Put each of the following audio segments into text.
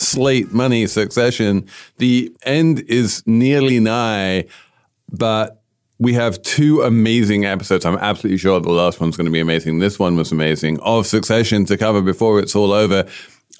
Slate Money Succession. The end is nearly nigh, but we have two amazing episodes. I'm absolutely sure the last one's going to be amazing. This one was amazing of Succession to cover before it's all over.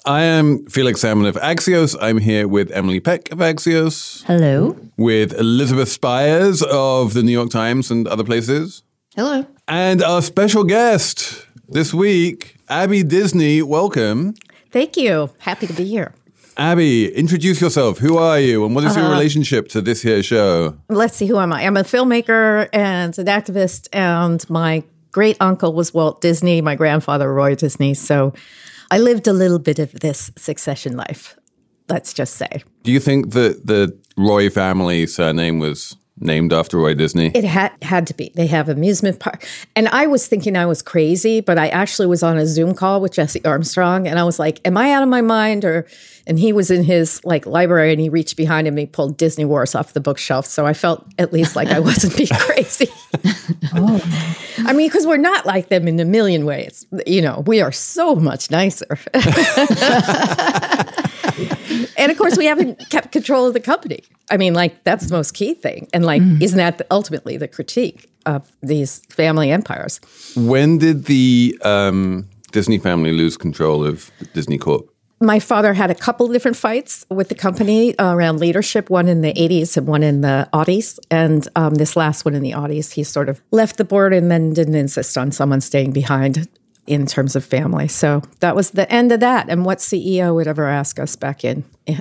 I am Felix Salmon of Axios. I'm here with Emily Peck of Axios. Hello. With Elizabeth Spiers of the New York Times and other places. Hello. And our special guest this week, Abby Disney. Welcome. Thank you. Happy to be here. Abby, introduce yourself. Who are you, and what is your Uh-huh. relationship to this here show? Let's see, who am I? I'm a filmmaker and an activist, and my great uncle was Walt Disney, my grandfather, Roy Disney. So I lived a little bit of this succession life, let's just say. Do you think that the Roy family surname was named after Roy Disney? It had had to be. They have amusement park, and I was thinking I was crazy, but I actually was on a Zoom call with Jesse Armstrong, and I was like, "Am I out of my mind?" Or, and he was in his like library, and he reached behind him, and he pulled Disney Wars off the bookshelf. So I felt at least like I wasn't being crazy. I mean, because we're not like them in a million ways. You know, we are so much nicer. and of course, we haven't kept control of the company. I mean, like, that's the most key thing. And, like, isn't that ultimately the critique of these family empires? when did the um, Disney family lose control of Disney Corp? My father had a couple different fights with the company uh, around leadership, one in the 80s and one in the Audis. And um, this last one in the Audis, he sort of left the board and then didn't insist on someone staying behind in terms of family. So that was the end of that. And what CEO would ever ask us back in? you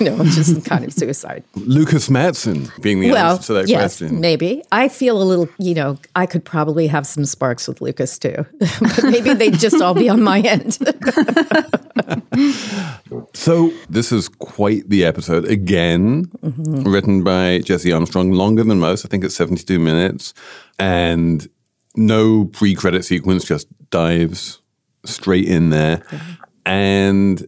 know, just kind of suicide. Lukas Matsson being the well, answer to that yes, question. maybe. I feel a little, you know, I could probably have some sparks with Lukas too, but maybe they'd just all be on my end. So this is quite the episode again, Mm-hmm. written by Jesse Armstrong, longer than most. I think it's 72 minutes, and no pre-credit sequence, just dives straight in there, and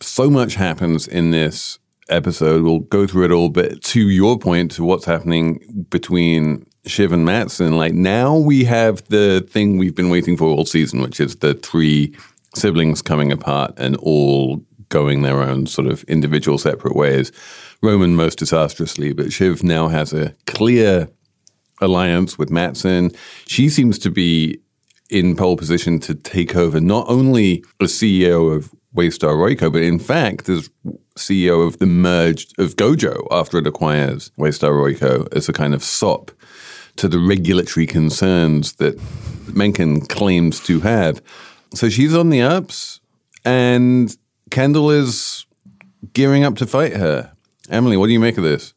so much happens in this episode. We'll go through it all, but to your point, to what's happening between Shiv and Matsson, like now we have the thing we've been waiting for all season, which is the three siblings coming apart and all going their own sort of individual separate ways. Roman most disastrously, but Shiv now has a clear alliance with Matsson. She seems to be in pole position to take over not only as CEO of Waystar Royco, but in fact as CEO of the merged of Gojo after it acquires Waystar Royco as a kind of sop to the regulatory concerns that Mencken claims to have. So she's on the ups, and Kendall is gearing up to fight her. Emily, what do you make of this?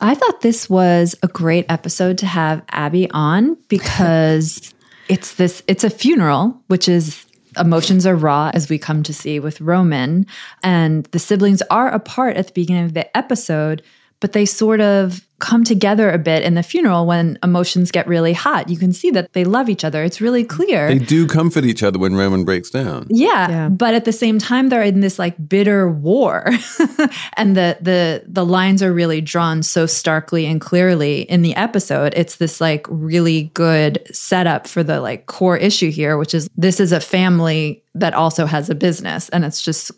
I thought this was a great episode to have Abby on because it's this it's a funeral, which is emotions are raw as we come to see with Roman. And the siblings are apart at the beginning of the episode, but they sort of come together a bit in the funeral when emotions get really hot. You can see that they love each other. It's really clear. They do comfort each other when Roman breaks down. Yeah, Yeah. but at the same time they're in this like bitter war. and the the the lines are really drawn so starkly and clearly in the episode. It's this like really good setup for the like core issue here, which is this is a family that also has a business and it's just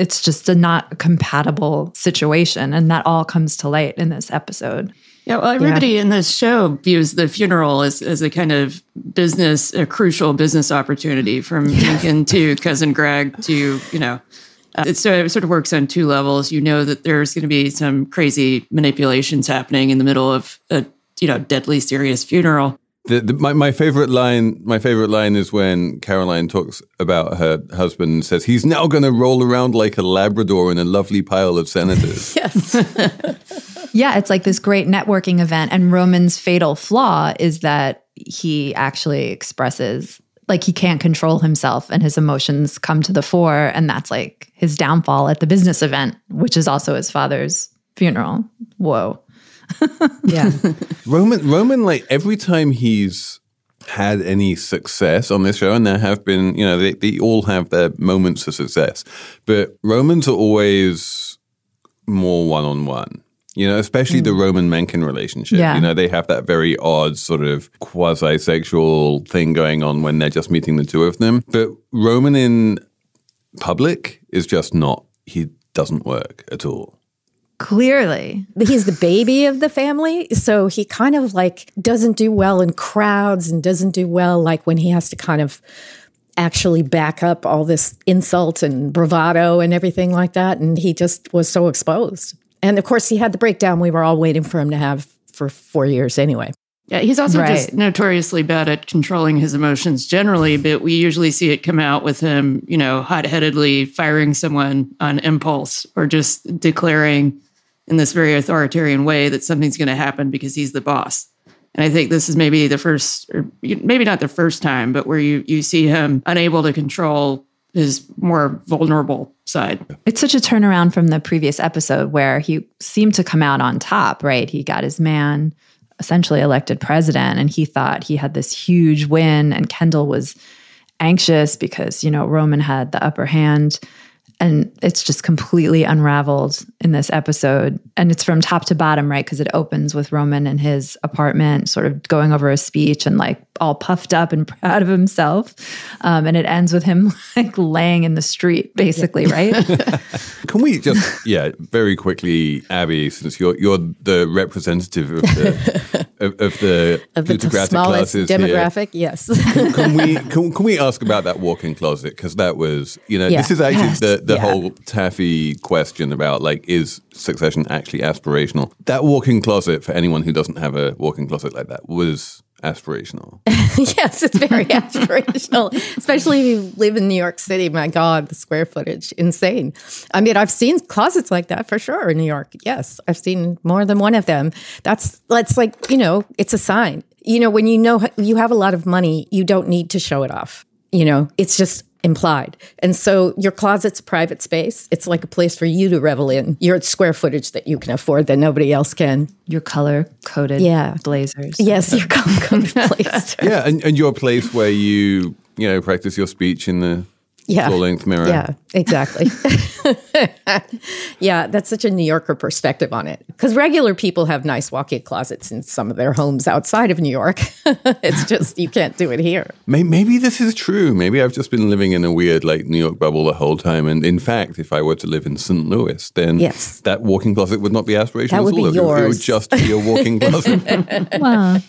it's just a not compatible situation and that all comes to light in this episode. Yeah, well, everybody in this show views the funeral as, as a kind of business, a crucial business opportunity from Lincoln to cousin Greg to, you know, uh, it, so it sort of works on two levels. You know that there's going to be some crazy manipulations happening in the middle of a, you know, deadly serious funeral. The, the, my, my favorite line my favorite line is when Caroline talks about her husband and says he's now going to roll around like a labrador in a lovely pile of senators. Yes. yeah, it's like this great networking event. And Roman's fatal flaw is that he actually expresses like he can't control himself and his emotions come to the fore. And that's like his downfall at the business event, which is also his father's funeral. Whoa. Yeah. Roman Roman like every time he's had any success on this show, and there have been, you know, they, they all have their moments of success, but Romans are always more one on one. You know, especially the mm. Roman Mencken relationship. Yeah. You know, they have that very odd sort of quasi sexual thing going on when they're just meeting the two of them. But Roman in public is just not, he doesn't work at all. Clearly. he's the baby of the family so he kind of like doesn't do well in crowds and doesn't do well like when he has to kind of actually back up all this insult and bravado and everything like that and he just was so exposed. And of course he had the breakdown we were all waiting for him to have for four years anyway. Yeah, he's also just notoriously bad at controlling his emotions generally, but we usually see it come out with him, you know, hot headedly firing someone on impulse or just declaring in this very authoritarian way that something's going to happen because he's the boss. And I think this is maybe the first, or maybe not the first time, but where you, you see him unable to control his more vulnerable side. It's such a turnaround from the previous episode where he seemed to come out on top, right? He got his man essentially elected president and he thought he had this huge win and Kendall was anxious because, you know, Roman had the upper hand and it's just completely unraveled in this episode and it's from top to bottom right because it opens with roman in his apartment sort of going over a speech and like all puffed up and proud of himself um, and it ends with him like laying in the street basically right Can we just, yeah, very quickly, Abby, since you're you're the representative of the of, of the of the plutocratic smallest classes here. demographic yes Can we can, can we ask about that walk-in closet? Because that was, you know, Yeah. this is actually Yes. the the Yeah. whole taffy question about like is succession actually aspirational? That walk-in closet for anyone who doesn't have a walk-in closet like that was aspirational. yes, it's very aspirational, especially if you live in New York City. My God, the square footage, insane. I mean, I've seen closets like that for sure in New York. Yes, I've seen more than one of them. That's that's like you know, it's a sign. You know, when you know you have a lot of money, you don't need to show it off. You know, it's just implied. And so your closet's a private space. It's like a place for you to revel in your square footage that you can afford that nobody else can. your color coded Yeah. blazers Yes, your color coded place. yeah, and, and your place where you you know practice your speech in the Yeah. full-length mirror. Yeah, exactly. yeah, that's such a New Yorker perspective on it. Because regular people have nice walk-in closets in some of their homes outside of New York. it's just you can't do it here. Maybe this is true. Maybe I've just been living in a weird, like, New York bubble the whole time. And in fact, if I were to live in St. Louis, then Yes. that walk-in closet would not be aspirational. That would at all. be It would- It would just be a walk-in closet. well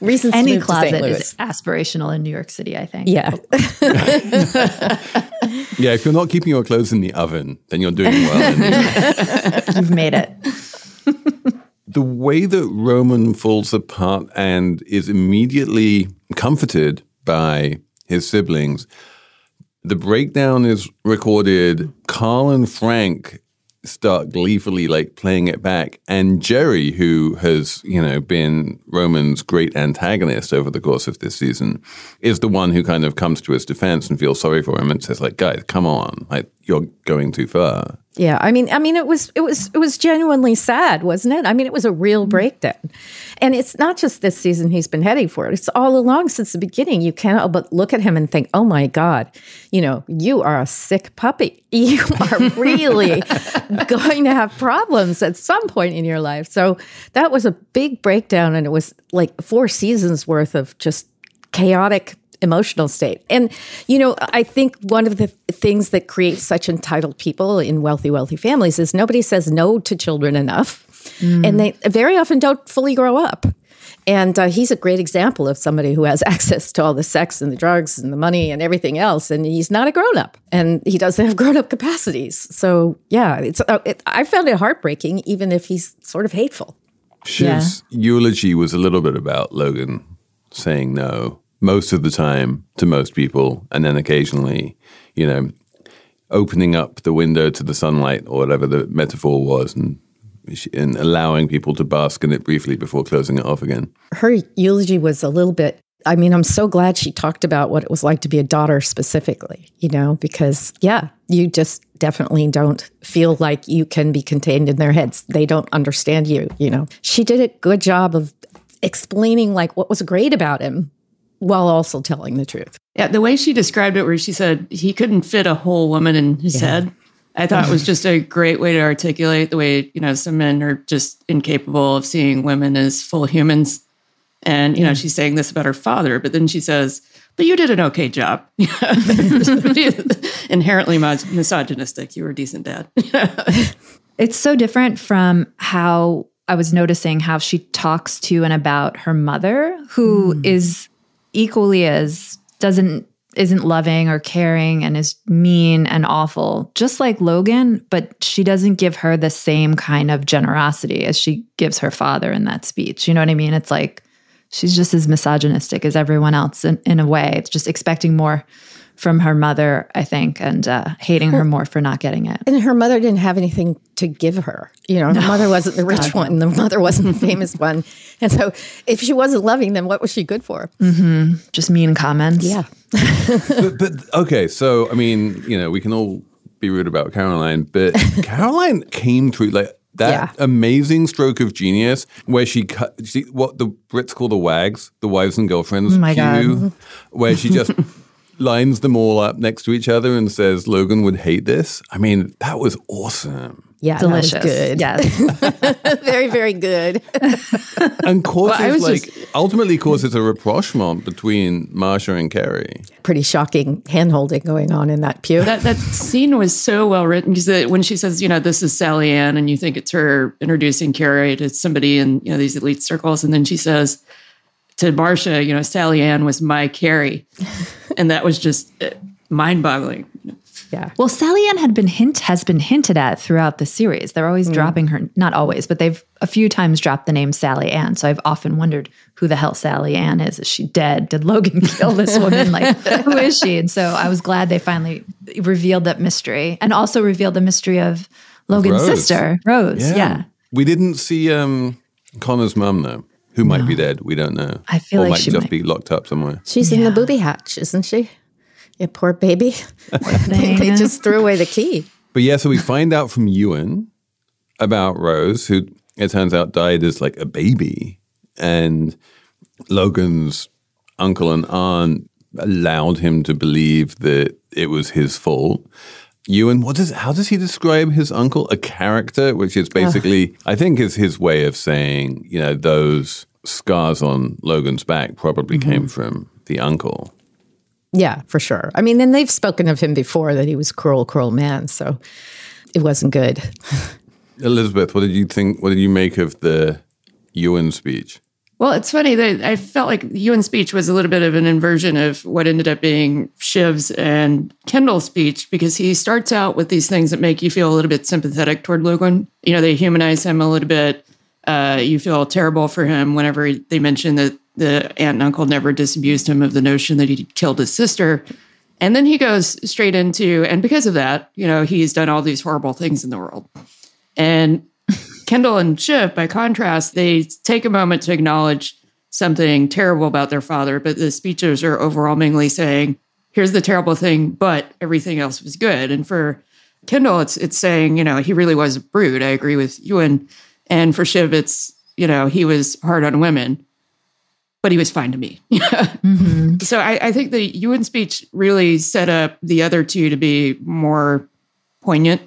Reasons any to move closet Louis. is aspirational in new york city i think yeah, yeah, if you're not keeping your clothes in the oven, then you're doing well. in you've made it the way that Roman falls apart and is immediately comforted by his siblings, the breakdown is recorded. Carl and Frank start gleefully like playing it back, and Gerri, who has you know been Roman's great antagonist over the course of this season, is the one who kind of comes to his defense and feels sorry for him and says like, "Guys, come on, like you're going too far." Yeah, I mean, I mean, it was it was it was genuinely sad, wasn't it? I mean, it was a real mm-hmm. breakdown, and it's not just this season he's been heading for it. It's all along since the beginning. You cannot but look at him and think, "Oh my God, you know, you are a sick puppy. You are really going to have problems at some point in your life." So that was a big breakdown, and it was like four seasons worth of just chaotic emotional state. And, you know, I think one of the things that creates such entitled people in wealthy, wealthy families is nobody says no to children enough. Mm. And they very often don't fully grow up. And uh, he's a great example of somebody who has access to all the sex and the drugs and the money and everything else. And he's not a grown up and he doesn't have grown up capacities. So, yeah, it's, uh, it, I found it heartbreaking, even if he's sort of hateful. Shiv's yeah. eulogy was a little bit about Logan saying no most of the time to most people, and then occasionally, you know, opening up the window to the sunlight or whatever the metaphor was, and and allowing people to bask in it briefly before closing it off again. Her eulogy was a little bit. I mean, I'm so glad she talked about what it was like to be a daughter specifically, you know, because yeah, you just definitely don't feel like you can be contained in their heads. They don't understand you, you know. She did a good job of explaining like what was great about him while also telling the truth. Yeah, the way she described it, where she said he couldn't fit a whole woman in his yeah. head, I thought was just a great way to articulate the way, you know, some men are just incapable of seeing women as full humans. And, you know, she's saying this about her father, but then she says, but you did an okay job. Inherently misogynistic. You were a decent dad. it's so different from how I was noticing how she talks to and about her mother, who mm. is equally as doesn't isn't loving or caring and is mean and awful, just like Logan, but she doesn't give her the same kind of generosity as she gives her father in that speech. You know what I mean? It's like she's just as misogynistic as everyone else in, in a way. It's just expecting more from her mother, I think, and uh, hating her more for not getting it. And her mother didn't have anything to give her. You know, her no. mother wasn't the rich one, the mother wasn't the famous one. And so if she wasn't loving them, what was she good for? Mm-hmm. Just mean comments. Yeah. but, but okay, so I mean, you know, we can all be rude about Caroline, but Caroline came through like that yeah. amazing stroke of genius where she cut she, what the Brits call the wags, the wives and girlfriends oh my pew, God. where she just lines them all up next to each other and says Logan would hate this. I mean, that was awesome. Yeah, delicious. good. Yes, very, very good. and causes well, like just... ultimately causes a rapprochement between Marcia and Kerry. Pretty shocking hand holding going on in that pew. That that scene was so well written because when she says, you know, this is Sally Ann, and you think it's her introducing Kerry to somebody in you know these elite circles, and then she says to Marcia, you know, Sally Ann was my Kerry. and that was just uh, mind boggling. Yeah. Well, Sally Ann had been hint has been hinted at throughout the series. They're always mm. dropping her, not always, but they've a few times dropped the name Sally Ann. So I've often wondered who the hell Sally Ann is. Is she dead? Did Logan kill this woman? Like, who is she? And so I was glad they finally revealed that mystery and also revealed the mystery of Logan's Rose. sister, Rose. Yeah. yeah. We didn't see um, Connor's mom though who might no. be dead. We don't know. I feel or like might she just might. be locked up somewhere. She's yeah. in the booby hatch, isn't she? Yeah, poor baby. they, they just threw away the key. But yeah, so we find out from Ewan about Rose, who it turns out died as like a baby, and Logan's uncle and aunt allowed him to believe that it was his fault. Ewan, what does how does he describe his uncle? A character, which is basically, I think, is his way of saying, you know, those scars on Logan's back probably mm-hmm. came from the uncle. Yeah, for sure. I mean, and they've spoken of him before that he was cruel, cruel man. So it wasn't good. Elizabeth, what did you think? What did you make of the Ewan speech? Well, it's funny that I felt like Ewan's speech was a little bit of an inversion of what ended up being Shiv's and Kendall's speech because he starts out with these things that make you feel a little bit sympathetic toward Logan. You know, they humanize him a little bit. Uh, you feel terrible for him whenever they mention that the aunt and uncle never disabused him of the notion that he killed his sister. And then he goes straight into, and because of that, you know, he's done all these horrible things in the world. And Kendall and Shiv, by contrast, they take a moment to acknowledge something terrible about their father, but the speeches are overwhelmingly saying, here's the terrible thing, but everything else was good. And for Kendall, it's it's saying, you know, he really was a brute. I agree with Ewan. And for Shiv, it's, you know, he was hard on women, but he was fine to me. mm-hmm. So I, I think the Ewan speech really set up the other two to be more poignant,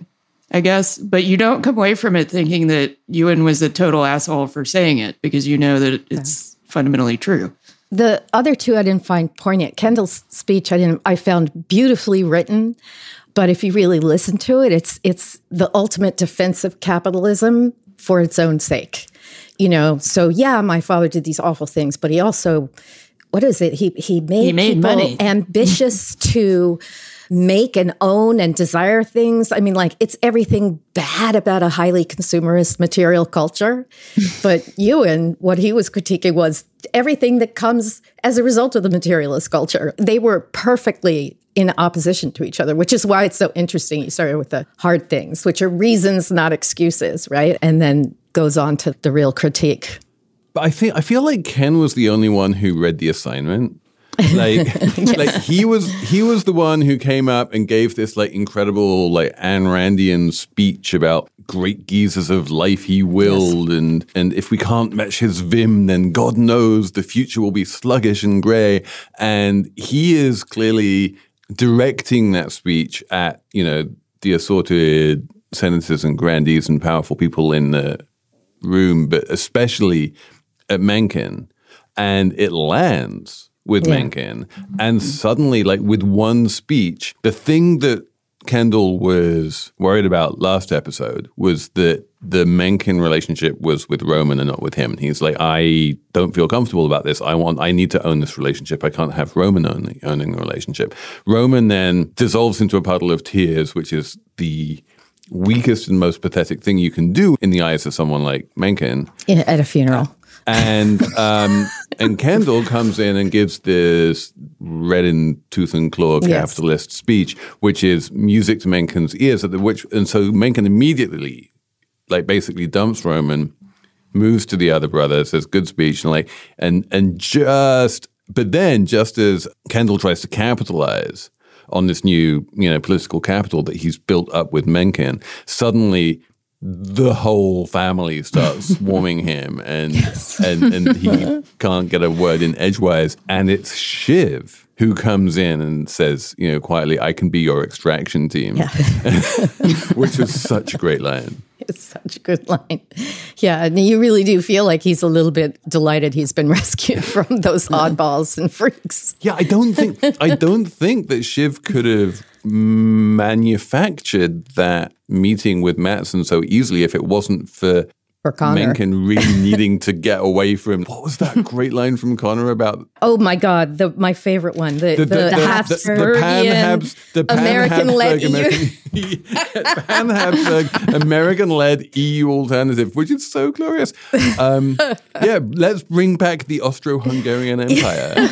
I guess. But you don't come away from it thinking that Ewan was a total asshole for saying it because you know that it's yeah. fundamentally true. The other two I didn't find poignant. Kendall's speech I didn't I found beautifully written. But if you really listen to it, it's it's the ultimate defense of capitalism for its own sake. You know, so yeah, my father did these awful things, but he also what is it? He he made, he made people money. ambitious to make and own and desire things. I mean, like it's everything bad about a highly consumerist material culture. but Ewan, what he was critiquing was everything that comes as a result of the materialist culture. They were perfectly in opposition to each other, which is why it's so interesting. You started with the hard things, which are reasons, not excuses, right? And then goes on to the real critique. But I think I feel like Ken was the only one who read the assignment. Like, yes. like he was he was the one who came up and gave this like incredible like Ayn Randian speech about great geezers of life he willed yes. and and if we can't match his vim then God knows the future will be sluggish and grey and he is clearly directing that speech at, you know, the assorted senators and grandees and powerful people in the room, but especially at Mencken. And it lands with yeah. Mencken. And suddenly, like with one speech, the thing that Kendall was worried about last episode was that the Mencken relationship was with Roman and not with him. He's like, I don't feel comfortable about this. I want, I need to own this relationship. I can't have Roman owning, owning the relationship. Roman then dissolves into a puddle of tears, which is the weakest and most pathetic thing you can do in the eyes of someone like Mencken. at a funeral and um, and Kendall comes in and gives this red in tooth and claw capitalist yes. speech, which is music to Mencken's ears. At the, which and so Mencken immediately, like basically dumps Roman, moves to the other brother, says good speech, and like and and just but then just as Kendall tries to capitalize on this new you know political capital that he's built up with Mencken, suddenly the whole family starts swarming him and yes. and and he can't get a word in edgewise and it's Shiv who comes in and says you know quietly I can be your extraction team yeah. which is such a great line it's such a good line. Yeah and you really do feel like he's a little bit delighted he's been rescued from those oddballs and freaks. Yeah I don't think I don't think that Shiv could have manufactured that meeting with Matsson so easily if it wasn't for for Connor. Mencken really needing to get away from. What was that great line from Connor about? Oh my God, the my favorite one, the the, the, the, the, the Pan Habs, the Pan American led EU. Pan Habsburg American led EU alternative, which is so glorious. Um, yeah, let's bring back the Austro-Hungarian Empire.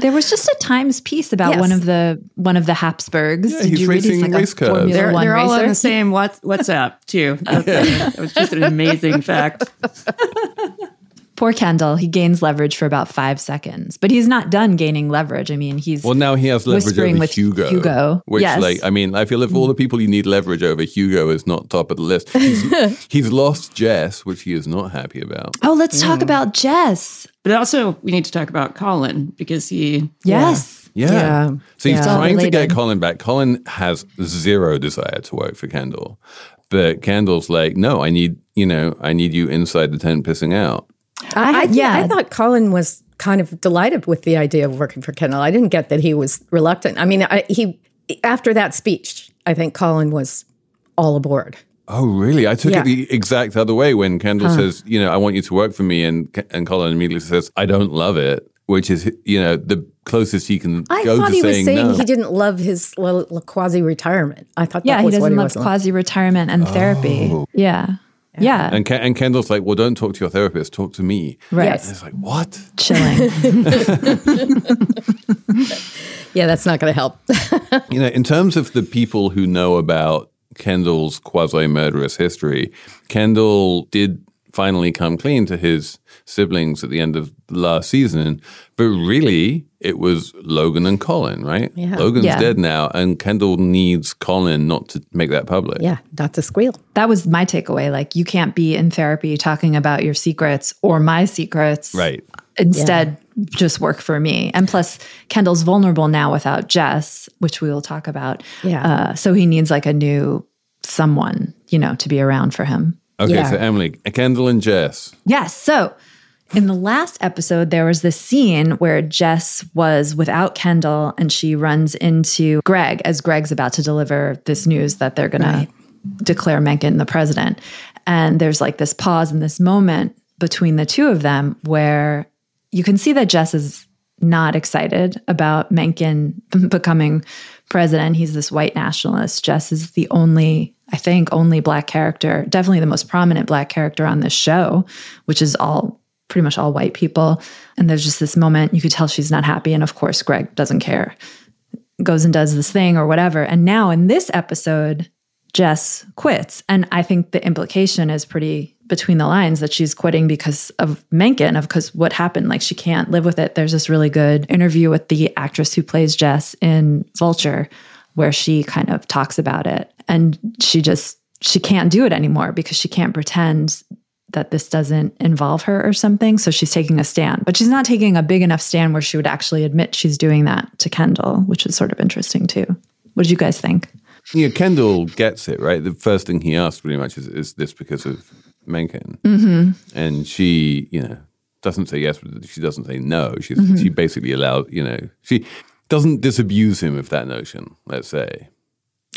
There was just a Times piece about yes. one of the one of the Habsburgs. Yeah, Did he's you read? He's like race cars. They're, they're all on the same what, WhatsApp too. It was just an amazing fact. Poor Kendall, he gains leverage for about five seconds, but he's not done gaining leverage. I mean, he's well now he has leverage over with Hugo. Hugo, which yes. like I mean, I feel if all the people you need leverage over, Hugo is not top of the list. He's, he's lost Jess, which he is not happy about. Oh, let's talk mm. about Jess. But also, we need to talk about Colin because he yes. Yeah. yeah. So he's yeah. trying to get Colin back. Colin has zero desire to work for Kendall. But Kendall's like, no, I need, you know, I need you inside the tent pissing out. I, I yeah, I thought Colin was kind of delighted with the idea of working for Kendall. I didn't get that he was reluctant. I mean, I, he after that speech, I think Colin was all aboard. Oh, really? I took yeah. it the exact other way when Kendall huh. says, you know, I want you to work for me, and and Colin immediately says, I don't love it, which is, you know, the closest he can I go thought to he saying was saying no. he didn't love his quasi retirement. I thought, yeah, he doesn't he love quasi retirement and therapy. Oh. Yeah. Yeah. And, and Kendall's like, well, don't talk to your therapist, talk to me. Right. Yes. It's like, what? Chilling. yeah, that's not going to help. you know, in terms of the people who know about Kendall's quasi murderous history, Kendall did finally come clean to his siblings at the end of last season. But really, it was Logan and Colin, right? Yeah. Logan's Yeah. dead now, and Kendall needs Colin not to make that public. Yeah, not to squeal. That was my takeaway. Like, you can't be in therapy talking about your secrets or my secrets. Right. Instead, just work for me. And plus, Kendall's vulnerable now without Jess, which we will talk about. Yeah. Uh, so he needs like a new someone, you know, to be around for him. Okay, Yeah. so Emily, Kendall and Jess. Yes. So in the last episode, there was this scene where Jess was without Kendall and she runs into Greg as Greg's about to deliver this news that they're going to declare Mencken the president. And there's like this pause in this moment between the two of them where you can see that Jess is not excited about Mencken becoming president. He's this white nationalist. Jess is the only, I think, only black character, definitely the most prominent black character on this show, which is all pretty much all white people. And there's just this moment you could tell she's not happy. And of course, Greg doesn't care, goes and does this thing or whatever. And now in this episode, Jess quits. And I think the implication is pretty between the lines that she's quitting because of Mencken, of because what happened. Like she can't live with it. There's this really good interview with the actress who plays Jess in Vulture, where she kind of talks about it. And she just she can't do it anymore because she can't pretend that this doesn't involve her or something. So she's taking a stand, but she's not taking a big enough stand where she would actually admit she's doing that to Kendall, which is sort of interesting too. What did you guys think? Yeah, Kendall gets it, right? The first thing he asks pretty much is, is this because of Mencken? Mm-hmm. And she, you know, doesn't say yes, but she doesn't say no. She's, Mm-hmm. She basically allows, you know, she doesn't disabuse him of that notion, let's say.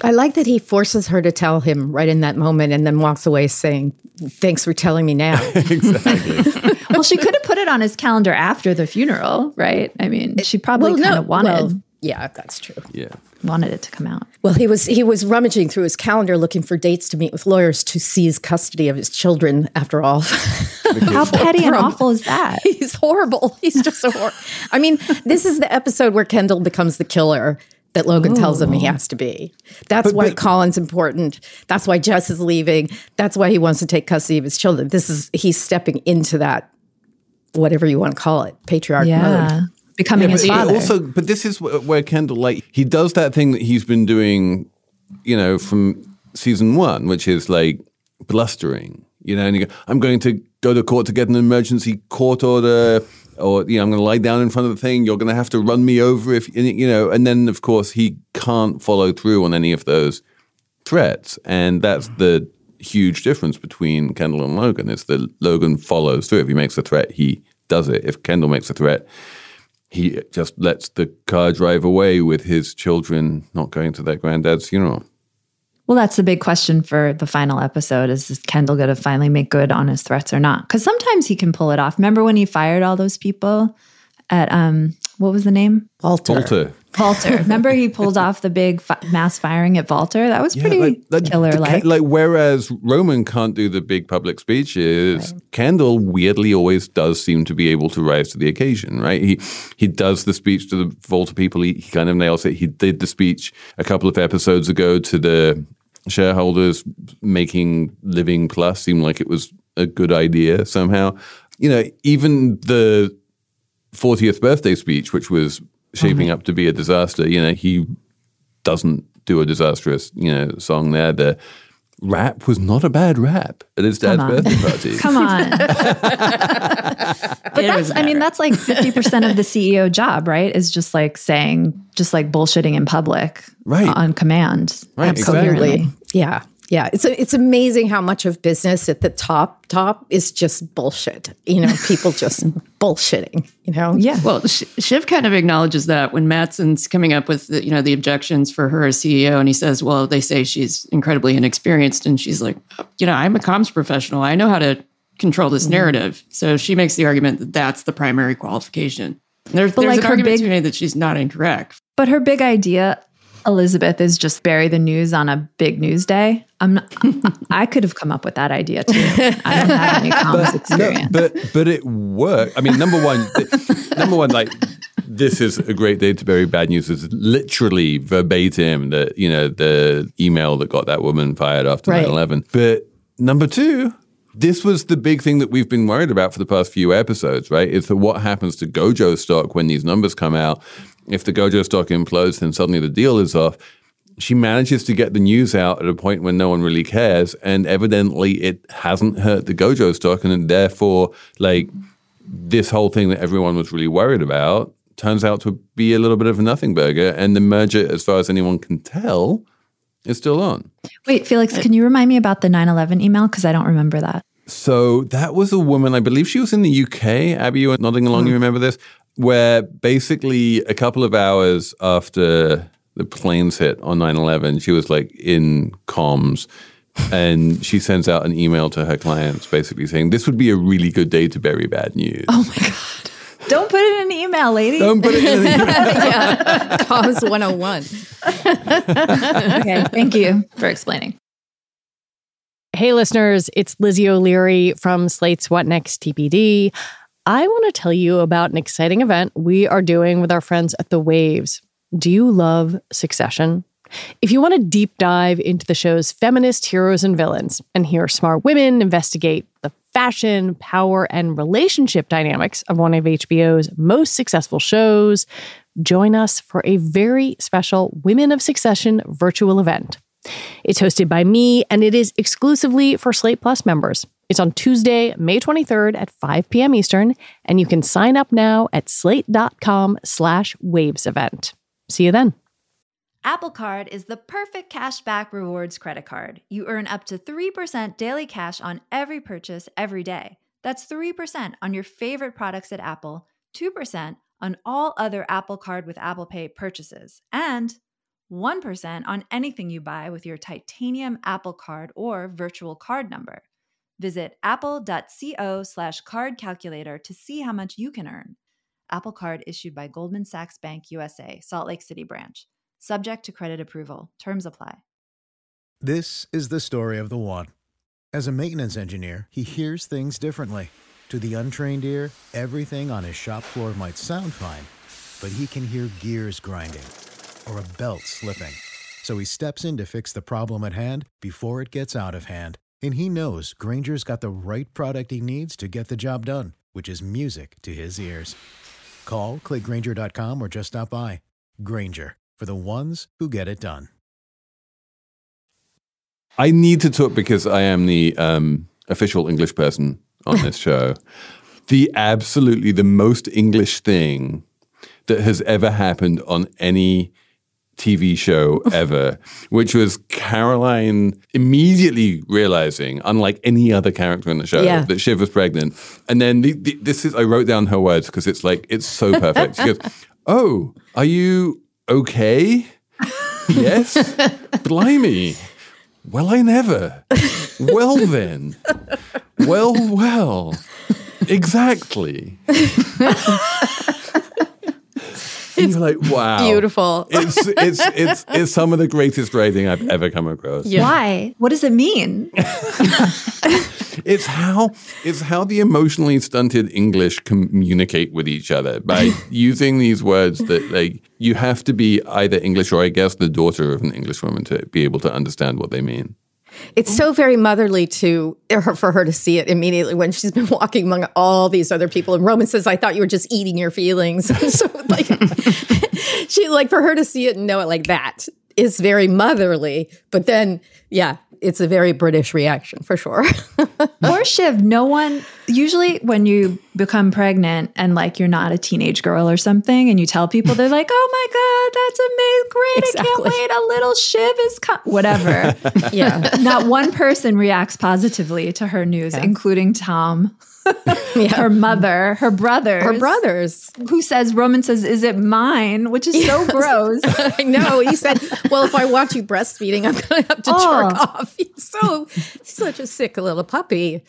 I like that he forces her to tell him right in that moment and then walks away saying, Thanks for telling me now. exactly. well, she could have put it on his calendar after the funeral, right? I mean, she probably kind of wanted well, yeah, that's true. yeah. wanted it to come out. Well, he was he was rummaging through his calendar looking for dates to meet with lawyers to seize custody of his children. After all, How petty and awful is that? he's horrible. He's just so horrible. I mean, this is the episode where Kendall becomes the killer that Logan tells him he oh. has to be. That's why Colin's important. That's why Jess is leaving. That's why he wants to take custody of his children. This is he's stepping into that, whatever you want to call it, patriarch Yeah. mode. Becoming his But father. also, but this is wh- where Kendall, like, he does that thing that he's been doing, you know, from season one, which is like blustering, you know, and you go, I'm going to go to court to get an emergency court order, or, you know, I'm going to lie down in front of the thing. You're going to have to run me over if, you know, and then, of course, he can't follow through on any of those threats. And that's the huge difference between Kendall and Logan is that Logan follows through. If he makes a threat, he does it. If Kendall makes a threat, he just lets the car drive away with his children not going to their granddad's funeral. Well, that's the big question for the final episode is, is Kendall going to finally make good on his threats or not? Because sometimes he can pull it off. Remember when he fired all those people at, um, what was the name? Walter. Walter. Vaulter. Remember he pulled off the big fi- mass firing at Vaulter? That was pretty killer like. Ke- like whereas Roman can't do the big public speeches, Kendall weirdly always does seem to be able to rise to the occasion, right? He he does the speech to the Vaulter people. He, he kind of nails it. He did the speech a couple of episodes ago to the shareholders, making Living Plus seem like it was a good idea somehow. You know, even the 40th birthday speech, which was shaping up to be a disaster, you know, he doesn't do a disastrous, you know, song there. The rap was not a bad rap at his dad's birthday party. Come on. but that's, I mean, that's like 50% of the CEO job, right? Is just like saying, just like bullshitting in public Right. on command. Right, Absolutely. exactly. Yeah. Yeah. It's it's amazing how much of business at the top top is just bullshit. You know, people just bullshitting, you know? Yeah. Well, Sh- Shiv kind of acknowledges that when Matsson's coming up with the, you know the objections for her as CEO, and he says, "Well, they say she's incredibly inexperienced," and she's like, "You know, I'm a comms professional. I know how to control this mm-hmm. narrative." So she makes the argument that that's the primary qualification. There's, there's like an argument big- to be made that she's not incorrect. But her big idea, Elizabeth, is just bury the news on a big news day. I'm not, I could have come up with that idea too. I don't have any comms experience. but but it worked. I mean, number one, number one, like this is a great day to bury bad news. Is literally verbatim the you know the email that got that woman fired after Right. 9-11. But number two, this was the big thing that we've been worried about for the past few episodes, right? Is that what happens to Gojo stock when these numbers come out? If the Gojo stock implodes, then suddenly the deal is off. She manages to get the news out at a point when no one really cares, and evidently it hasn't hurt the Gojo stock, and therefore, like this whole thing that everyone was really worried about turns out to be a little bit of a nothing burger, and the merger, as far as anyone can tell, is still on. Wait, Felix, can you remind me about the 9 11 email? Because I don't remember that. So that was a woman, I believe she was in the UK. Abby, you were nodding along, you mm. remember this? Where basically a couple of hours after the planes hit on 9 11, she was like in comms and she sends out an email to her clients basically saying, This would be a really good day to bury bad news. Oh my God. Don't put it in an email, lady. Don't put it in an email. yeah. Comms 101. okay, thank you for explaining. Hey, listeners, it's Lizzie O'Leary from Slate's What Next TBD. I want to tell you about an exciting event we are doing with our friends at The Waves. Do you love Succession? If you want to deep dive into the show's feminist heroes and villains and hear smart women investigate the fashion, power, and relationship dynamics of one of HBO's most successful shows, join us for a very special Women of Succession virtual event. It's hosted by me and it is exclusively for Slate Plus members. It's on Tuesday, May 23rd at 5 p.m. Eastern, and you can sign up now at slate.com slash waves event. See you then. Apple Card is the perfect cashback rewards credit card. You earn up to 3% daily cash on every purchase every day. That's 3% on your favorite products at Apple, 2% on all other Apple Card with Apple Pay purchases, and 1% on anything you buy with your titanium Apple Card or virtual card number. Visit apple.co slash card calculator to see how much you can earn. Apple Card issued by Goldman Sachs Bank USA, Salt Lake City branch subject to credit approval. Terms apply. This is the story of the one. As a maintenance engineer, he hears things differently. To the untrained ear, everything on his shop floor might sound fine, but he can hear gears grinding or a belt slipping. So he steps in to fix the problem at hand before it gets out of hand. And he knows Grainger's got the right product he needs to get the job done, which is music to his ears. Call, clickgrainger.com, or just stop by. Grainger for the ones who get it done. I need to talk because I am the um, official English person on this show. The absolutely the most English thing that has ever happened on any TV show ever, which was Caroline immediately realizing, unlike any other character in the show, Yeah. that Shiv was pregnant. And then the, the, this is, I wrote down her words because it's like, it's so perfect. She goes, Oh, are you okay? yes. Blimey. Well, I never. Well, then. Well, well. Exactly. And you're like, wow. Beautiful. It's it's it's it's some of the greatest writing I've ever come across. Why? What does it mean? It's how it's how the emotionally stunted English communicate with each other by using these words that like you have to be either English or I guess the daughter of an English woman to be able to understand what they mean. It's so very motherly to er, for her to see it immediately when she's been walking among all these other people. And Roman says, "I thought you were just eating your feelings." so like, she like for her to see it and know it like that is very motherly. But then, yeah, it's a very British reaction for sure. or Shiv, no one usually when you become pregnant and like you're not a teenage girl or something and you tell people they're like, "Oh my god, that's amazing. Great. I can't wait. A little Shiv is com-. whatever." yeah, not one person reacts positively to her news, including Tom. Her mother, her brother, her brothers. who says Roman says, "Is it mine?" Which is so gross. I know. He said, "Well, if I watch you breastfeeding, I'm going to have to Oh. jerk off." He's so such a sick little puppy.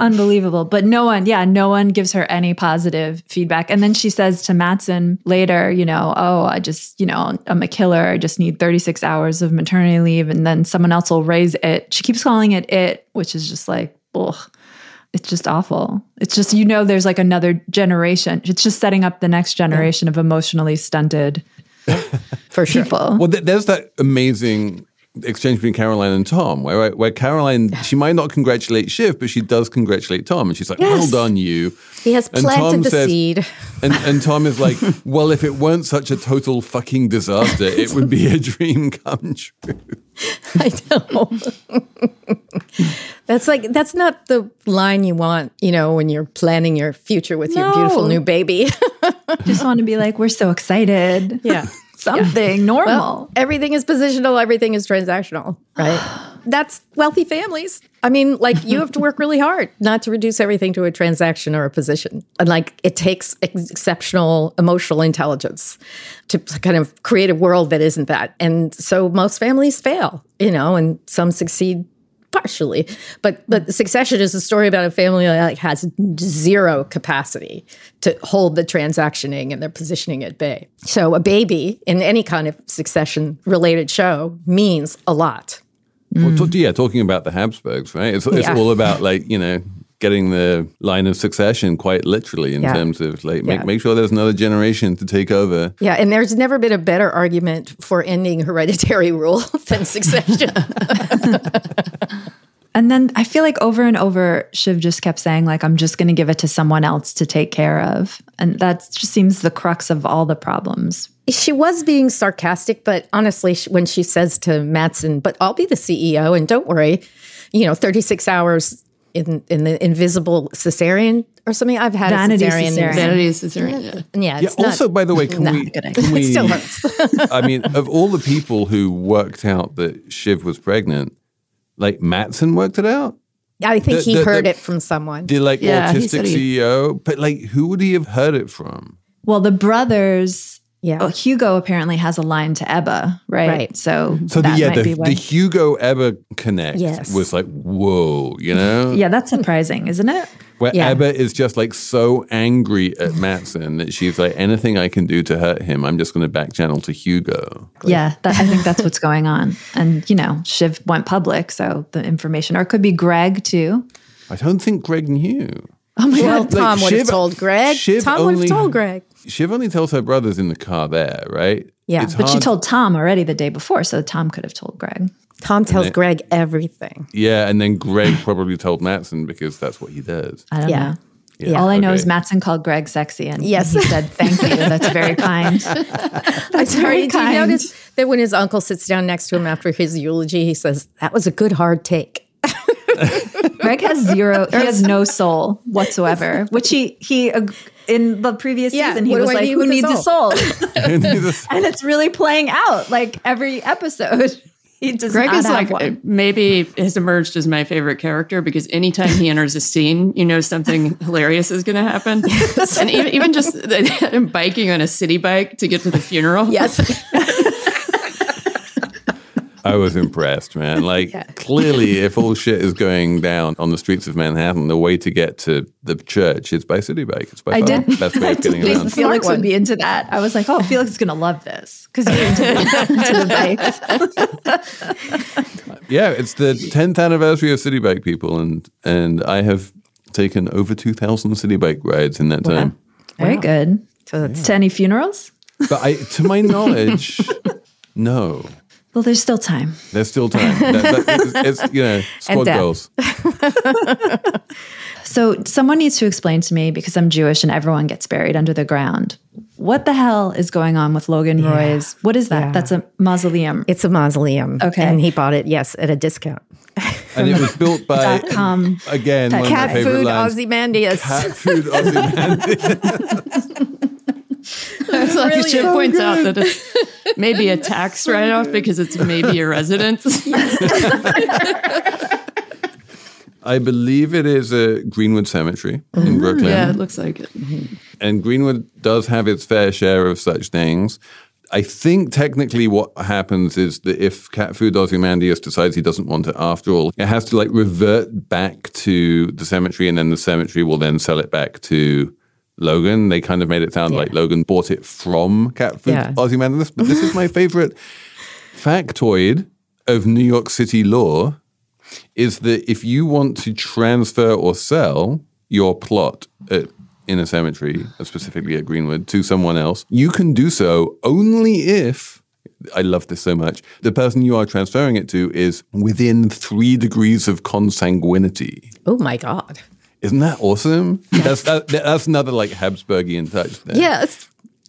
Unbelievable. But no one, yeah, no one gives her any positive feedback. And then she says to Matsson later, you know, oh, I just, you know, I'm a killer. I just need 36 hours of maternity leave. And then someone else will raise it. She keeps calling it it, which is just like, ugh. It's just awful. It's just, you know, there's like another generation. It's just setting up the next generation of emotionally stunted For sure. people. Well, th- there's that amazing exchange between Caroline and Tom, where where Caroline she might not congratulate Shiv, but she does congratulate Tom, and she's like, "Well Yes. done, you." He has And planted Tom the says- seed. And and Tom is like, "Well, if it weren't such a total fucking disaster, it would be a dream come true." I know. that's like that's not the line you want, you know, when you're planning your future with your beautiful new baby. Just want to be like, we're so excited. yeah. Something normal. Well, everything is positional, everything is transactional, right? That's wealthy families. I mean, like you have to work really hard not to reduce everything to a transaction or a position. And like it takes ex- exceptional emotional intelligence to kind of create a world that isn't that. And so most families fail, you know, and some succeed partially. But but succession is a story about a family that like has zero capacity to hold the transactioning and their positioning at bay. So a baby in any kind of succession related show means a lot. Well, t- yeah, talking about the Habsburgs, right? It's, it's Yeah. all about like you know getting the line of succession quite literally in Yeah. terms of like make Yeah. make sure there's another generation to take over. Yeah, and there's never been a better argument for ending hereditary rule than succession. And then I feel like over and over, Shiv just kept saying, like, I'm just going to give it to someone else to take care of. And that just seems the crux of all the problems. she was being sarcastic, but honestly, when she says to Matsson, "But I'll be the CEO, and don't worry, you know, 36 hours in in the invisible cesarean or something." I've had Vanity a cesarean. cesarean. Vanity cesarean. Yeah. Yeah, Yeah. it's not- Also, by the way, can we? Can we it still hurts. I mean, of all the people who worked out that Shiv was pregnant, like Matsson worked it out. I think The- he the- heard the- it from someone. The like Yeah, he autistic said he- CEO, but like who would he have heard it from? Well, the brothers, Yeah. oh, Hugo apparently has a line to Ebba, right? Right. So, mm-hmm. So the, yeah, might the, the Hugo Ebba connect Yes. was like whoa, you know, yeah, that's surprising, isn't it? where Yeah. Ebba is just like so angry at Matsson that she's like anything I can do to hurt him, I'm just going to back channel to Hugo. Yeah, that, I think that's what's going on. And, you know, Shiv went public, so the information, or it could be Greg too. I don't think Greg knew. Oh my well, God. Like, Tom would have told Greg. Shiv Tom would have only- told Greg. Shiv only tells her brothers in the car there, right? Yeah, It's But she told Tom already the day before, so Tom could have told Greg. Tom tells then- Greg everything. Yeah, and then Greg probably told Matsson because that's what he does. I don't Yeah. know. Yeah, All I know okay. is Matsson called Greg sexy, and Yes. he said, "Thank you. That's very kind." That's very kind. Did you kind. notice that when his uncle sits down next to him after his eulogy, he says, That was a good hard take. Greg has zero. He has no soul whatsoever. Which he he in the previous Yeah, season he was like, need "Who needs a soul?" soul?" And he's a- and it's really playing out like every episode. He does Greg not is have like one. maybe has emerged as my favorite character because anytime he enters a scene, you know something hilarious is going to happen. and even, even just him biking on a city bike to get to the funeral. Yes. I was impressed, man. Like, clearly, if all shit is going down on the streets of Manhattan, the way to get to the church is by city bike. It's by I far did. the best way I of getting did around. think Felix one. would be into that. I was like, "Oh, Felix is going to love this because he's into the, into the bikes." Yeah, it's the 10th anniversary of Citi Bike people, and and I have taken over 2,000 Citi Bike rides in that time. Very good. So that's To any funerals? But I, to my knowledge, no. Well, there's still time. There's still time. That- that- it's, it's, you know, squad death. goals. So someone needs to explain to me because I'm Jewish and everyone gets buried under the ground. What the hell is going on with Logan Roy's? What is that? Yeah. That's a mausoleum. It's a mausoleum. Okay. And he bought it, yes, at a discount. And it was built by, com. again, one of my Cat favorite food lines. Ozymandias. Cat food Ozymandias. It's like Shiv points out that it's maybe a tax write off because it's maybe a residence. I believe it is a Greenwood Cemetery in mm-hmm. Brooklyn. yeah, it looks like it. Mm-hmm. and Greenwood does have its fair share of such things. I think technically what happens is that if cat food Ozymandias decides he doesn't want it after all, it has to like revert back to the cemetery and then the cemetery will then sell it back to Logan. They kind of made it sound like Logan bought it from cat food Yeah. Ozymandias. But this is my favorite factoid of New York City law is that if you want to transfer or sell your plot at, in a cemetery, uh, specifically at Greenwood, to someone else, you can do so only if I love this so much. The person you are transferring it to is within three degrees of consanguinity. Oh my God. Isn't that awesome? That's that, that's another like Habsburgian touch. There. Yes.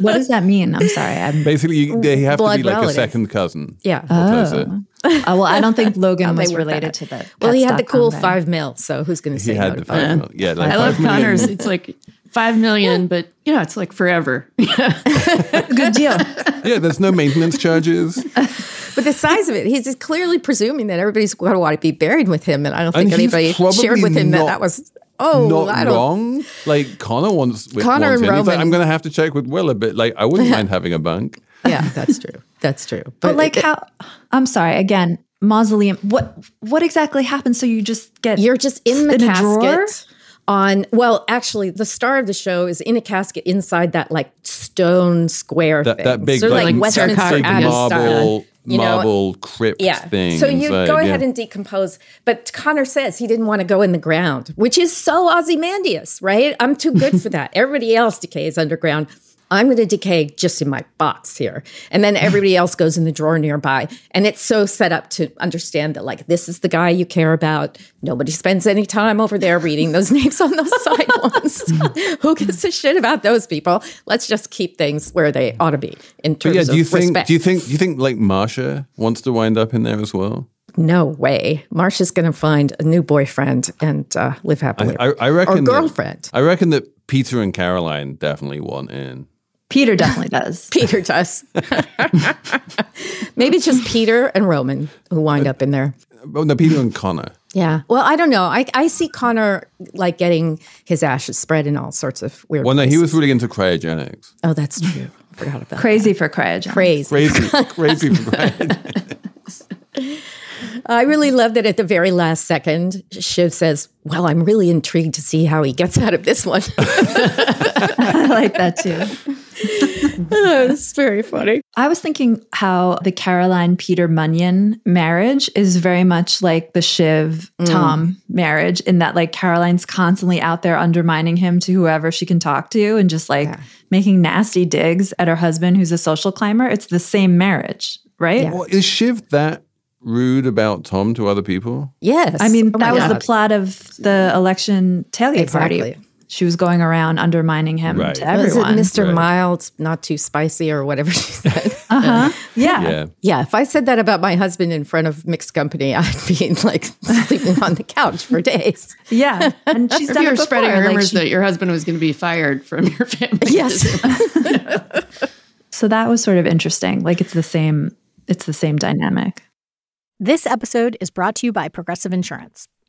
what does that mean? I'm sorry. I'm Basically, you, they have to be like relative. a second cousin. Yeah. or closer. Oh, oh well, I don't think Logan oh, They was related to the. Well, he had the cool guy. five mil, so who's going to say He had to the five? five. mil. Yeah, like I love five million. Connor's. It's like five million, but you know, it's like forever. Good deal. Yeah, there's no maintenance charges. But the size of it, he's clearly presuming that everybody's going to want to be buried with him, and I don't think he's anybody shared with him that not- that was. Oh, Not I don't. wrong. Like Connor wants. with- Connor wants and in. He's like, I'm going to have to check with Will a bit. Like, I wouldn't mind having a bunk. Yeah, that's true. That's true. But like it- how? I'm sorry. Again, mausoleum. What? What exactly happened? So you just get You're just in the in casket on well, actually the star of the show is in a casket inside that like stone square That, thing. that big, so like, like, like Westminster Abbey marble, you know? marble crypt Yeah. thing. So you inside, go yeah. ahead and decompose. But Connor says he didn't want to go in the ground, which is so Ozymandias, right? I'm too good for that. Everybody else decays underground. I'm going to decay just in my box here. And then everybody else goes in the drawer nearby. And it's so set up to understand that, like, this is the guy you care about. Nobody spends any time over there reading those names on those side ones. Who gives a shit about those people? Let's just keep things where they ought to be in terms yeah, do you of think? respect. Do you think? Do you think like Marcia wants to wind up in there as well? No way. Marcia's going to find a new boyfriend and uh, live happily. I, I reckon. or that- girlfriend. I reckon that Peter and Caroline definitely want in. Peter definitely does. Peter does. Maybe it's just Peter and Roman who wind up in there. Oh no, Peter and Connor. Yeah. Well, I don't know. I, I see Connor like getting his ashes spread in all sorts of weird Well, no, he was really into cryogenics. Oh, that's true. I forgot about Crazy for cryogen. that. Crazy. Crazy, crazy for cryogenics. I really love that at the very last second, Shiv says, Well, I'm really intrigued to see how he gets out of this one. I like that too. it's very funny. I was thinking how the Caroline Peter Munion marriage is very much like the Shiv mm. Tom marriage, in that like Caroline's constantly out there undermining him to whoever she can talk to and just like making nasty digs at her husband who's a social climber. It's the same marriage, right? well, is Shiv that rude about Tom to other people? Yes. I mean, Oh that was the plot of the election tailgate Exactly. party. She was going around undermining him Right. to Was everyone. it Mr. Right. Mild, not too spicy, or whatever she said? Uh huh. Yeah. Yeah. yeah, if I said that about my husband in front of mixed company, I'd be like sleeping on the couch for days. Yeah. And she's If done you it were before. spreading like rumors she- that your husband was going to be fired from your family. Yes. so that was sort of interesting. Like it's the same. It's the same dynamic. This episode is brought to you by Progressive Insurance.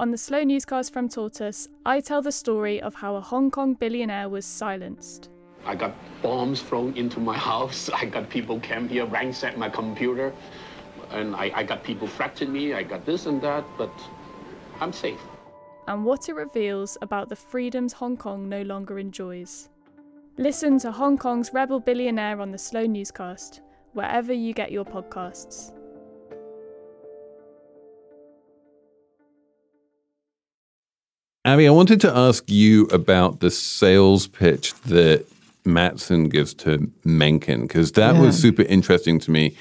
On the Slow Newscast from Tortoise, I tell the story of how a Hong Kong billionaire was silenced. I got bombs thrown into my house. I got people came here, ransacked my computer, and I, I got people threatening me. I got this and that, but I'm safe. and what it reveals about the freedoms Hong Kong no longer enjoys. Listen to Hong Kong's Rebel Billionaire on the Slow Newscast, wherever you get your podcasts. Abby, I wanted to ask you about the sales pitch that Matsson gives to Mencken, because that was super interesting to me.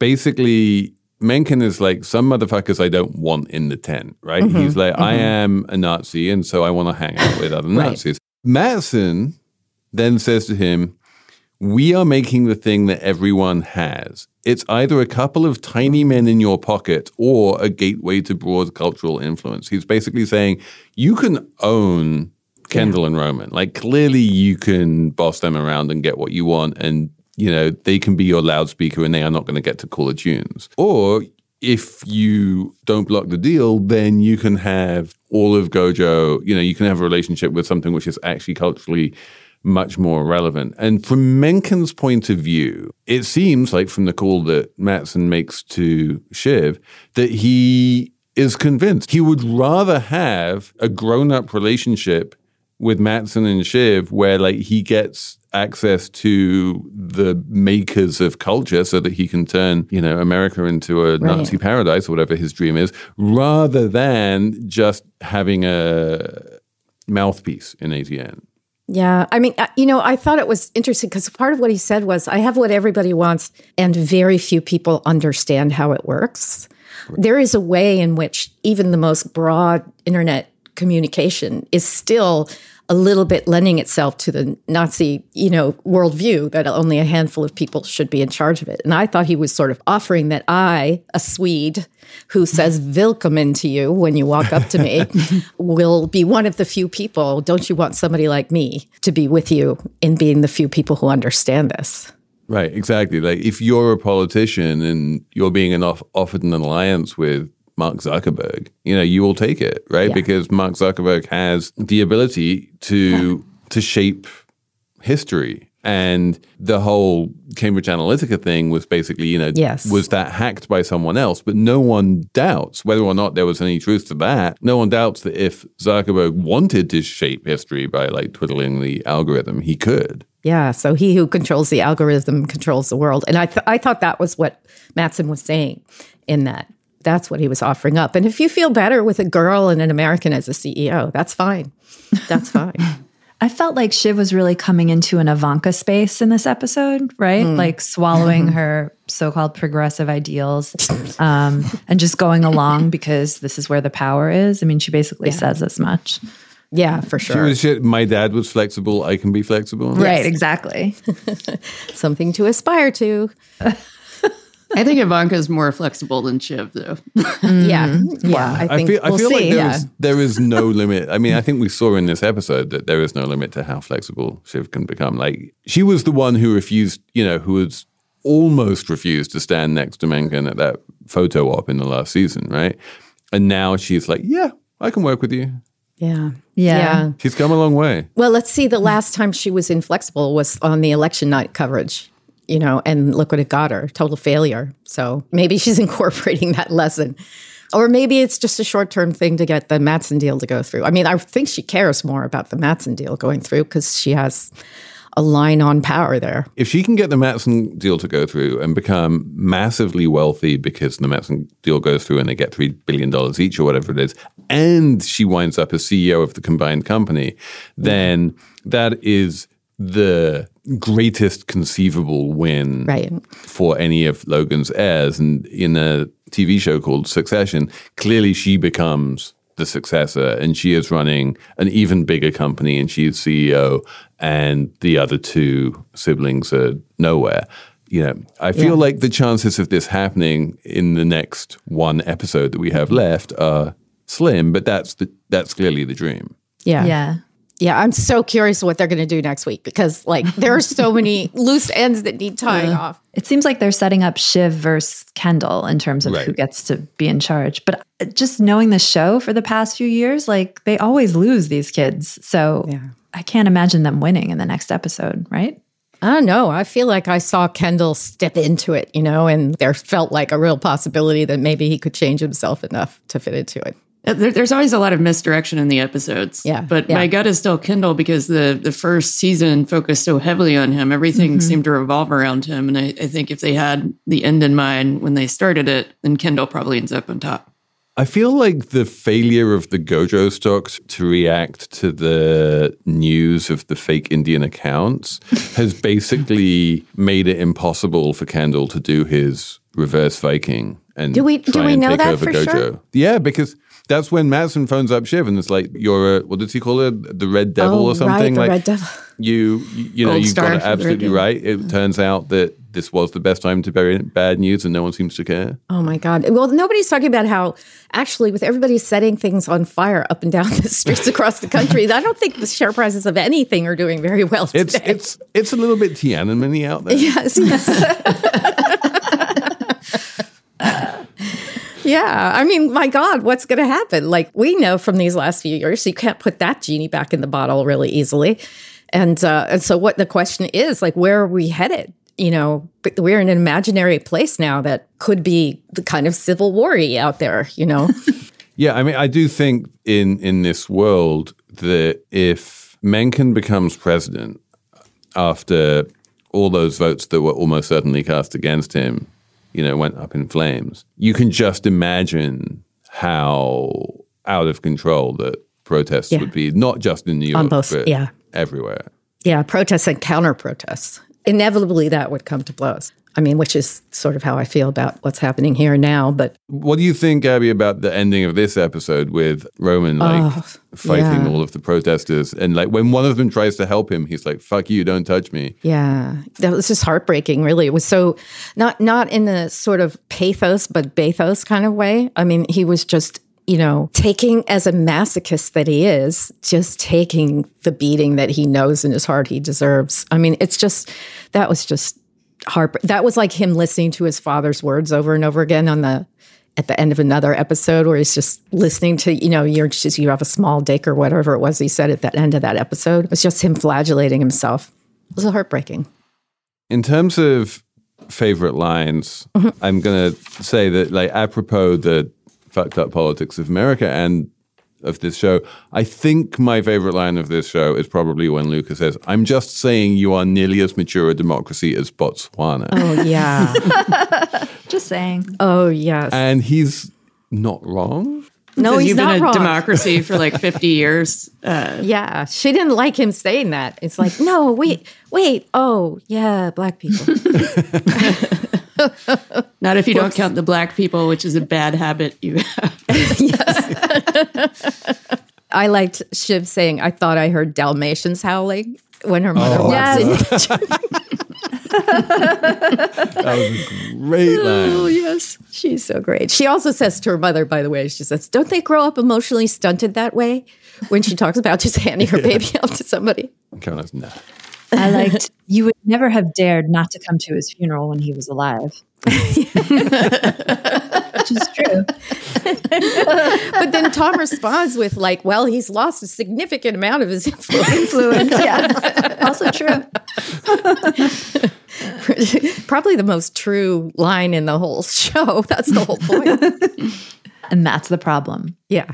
Basically, Mencken is like some motherfuckers I don't want in the tent, right? Mm-hmm, He's like, I mm-hmm. am a Nazi, and so I want to hang out with other Nazis. Matsson then says to him, we are making the thing that everyone has. It's either a couple of tiny men in your pocket or a gateway to broad cultural influence. He's basically saying you can own Kendall and Roman. Like clearly you can boss them around and get what you want and you know, they can be your loudspeaker and they are not going to get to call the tunes. Or if you don't block the deal, then you can have all of Gojo, you know, you can have a relationship with something which is actually culturally much more relevant. And from Mencken's point of view, it seems like from the call that Matsson makes to Shiv that he is convinced he would rather have a grown up relationship with Matsson and Shiv where like he gets access to the makers of culture so that he can turn, you know, America into a right. Nazi paradise or whatever his dream is, rather than just having a mouthpiece in ATN. Yeah. I mean, uh, you know, I thought it was interesting because part of what he said was I have what everybody wants, and very few people understand how it works. There is a way in which even the most broad internet communication is still a little bit lending itself to the Nazi, you know, worldview that only a handful of people should be in charge of it. And I thought he was sort of offering that I, a Swede who says "Willkommen" to you when you walk up to me, will be one of the few people. Don't you want somebody like me to be with you in being the few people who understand this? Right, exactly. Like if you're a politician and you're being off- offered an alliance with Mark Zuckerberg, you know, you will take it, right? Yeah. Because Mark Zuckerberg has the ability to to shape history. And the whole Cambridge Analytica thing was basically, you know, yes. was that hacked by someone else? But no one doubts whether or not there was any truth to that. No one doubts that if Zuckerberg wanted to shape history by like twiddling the algorithm, he could. Yeah. So he who controls the algorithm controls the world. And I, th- I thought that was what Matsson was saying in that that's what he was offering up. And if you feel better with a girl and an American as a CEO, that's fine. That's fine. I felt like Shiv was really coming into an Ivanka space in this episode, right? Mm. Like swallowing mm-hmm. her so called progressive ideals um, and just going along because this is where the power is. I mean, she basically yeah. says as much. Yeah, for sure. She was, my dad was flexible. I can be flexible. Right, yes. exactly. Something to aspire to. I think Ivanka is more flexible than Shiv, though. mm-hmm. Yeah, yeah. I, I feel, I we'll feel like there, yeah. is, there is no limit. I mean, I think we saw in this episode that there is no limit to how flexible Shiv can become. Like she was the one who refused, you know, who was almost refused to stand next to Mencken at that photo op in the last season, right? And now she's like, yeah, I can work with you. Yeah. yeah. Yeah. She's come a long way. Well, let's see. The last time she was inflexible was on the election night coverage you know, and look what it got her total failure. So maybe she's incorporating that lesson. Or maybe it's just a short term thing to get the Matsson deal to go through. I mean, I think she cares more about the Matsson deal going through because she has a line on power there. If she can get the Matsson deal to go through and become massively wealthy because the Matsson deal goes through and they get $3 billion each or whatever it is, and she winds up as CEO of the combined company, then that is the greatest conceivable win right. for any of Logan's heirs. And in a TV show called Succession, clearly she becomes the successor and she is running an even bigger company and she's CEO and the other two siblings are nowhere. You know, I feel yeah. like the chances of this happening in the next one episode that we have left are slim, but that's the that's clearly the dream. Yeah. Yeah. Yeah, I'm so curious what they're going to do next week because like there are so many loose ends that need tying yeah. off. It seems like they're setting up Shiv versus Kendall in terms of right. who gets to be in charge. But uh, just knowing the show for the past few years, like they always lose these kids. So yeah. I can't imagine them winning in the next episode, right? I don't know. I feel like I saw Kendall step into it, you know, and there felt like a real possibility that maybe he could change himself enough to fit into it. Uh, there, there's always a lot of misdirection in the episodes. Yeah. But yeah. my gut is still Kendall because the, the first season focused so heavily on him. Everything mm-hmm. seemed to revolve around him. And I, I think if they had the end in mind when they started it, then Kendall probably ends up on top. I feel like the failure of the Gojo stocks to react to the news of the fake Indian accounts has basically made it impossible for Kendall to do his reverse Viking and do we do we know that for Gojo. Sure? Yeah, because that's when Matsson phones up Shiv and it's like, you're a, what does he call it? The Red Devil oh, or something? Right, like, Red Devil. You you, know Gold you've got it absolutely right. It mm-hmm. turns out that this was the best time to bury bad news, and no one seems to care. Oh my God. Well, nobody's talking about how actually, with everybody setting things on fire up and down the streets across the country, I don't think the share prices of anything are doing very well It's today. it's it's a little bit Tiananmen out there. yes, yes. yeah. I mean, my God, what's going to happen? Like, we know from these last few years, you can't put that genie back in the bottle really easily. And, uh, and so, what the question is, like, where are we headed? You know, we're in an imaginary place now that could be the kind of civil war out there, you know? Yeah, I mean, I do think in in this world that if Mencken becomes president after all those votes that were almost certainly cast against him, you know, went up in flames, you can just imagine how out of control that protests Yeah. would be, not just in New York, On both- but yeah. everywhere. yeah, protests and counter protests. Inevitably, that would come to blows. I mean, which is sort of how I feel about what's happening here now. But What do you think, Abby, about the ending of this episode with Roman like Oh, fighting yeah. all of the protesters, and like when one of them tries to help him, he's like, "Fuck you, don't touch me." Yeah, that was just heartbreaking. Really, it was so not not in the sort of pathos but bathos kind of way. I mean, he was just you know taking as a masochist that he is, just taking the beating that he knows in his heart he deserves. I mean, it's just that was just heart. That was like him listening to his father's words over and over again on the at the end of another episode where he's just listening to, you know, you're just, you have a small dick or whatever it was he said at the end of that episode. It was just him flagellating himself. It was heartbreaking. In terms of favorite lines, Mm-hmm. I'm gonna say that, like, apropos the fucked up politics of America and of this show, I think my favorite line of this show is probably when Lukas says, "I'm just saying you are nearly as mature a democracy as Botswana," Oh, yeah. Just saying. oh, yes. and he's not wrong. no, Says he's you've not been a wrong. democracy for like 50 years. Uh, Yeah, she didn't like him saying that. It's like, no, wait, wait. Oh, yeah, black people. not if you don't count the black people, which is a bad habit you have. Yes. I liked Shiv saying, I thought I heard Dalmatians howling when her mother oh, walks in. That was a great Oh, line. yes. She's so great. She also says to her mother, by the way, she says, Don't they grow up emotionally stunted that way? When she talks about just handing her baby out to somebody. Caroline's no. I liked you would never have dared not to come to his funeral when he was alive. Which is true. But then Tom responds with, like, well, he's lost a significant amount of his influence. Influence. Yeah. also true. Probably the most true line in the whole show. That's the whole point. And that's the problem. Yeah.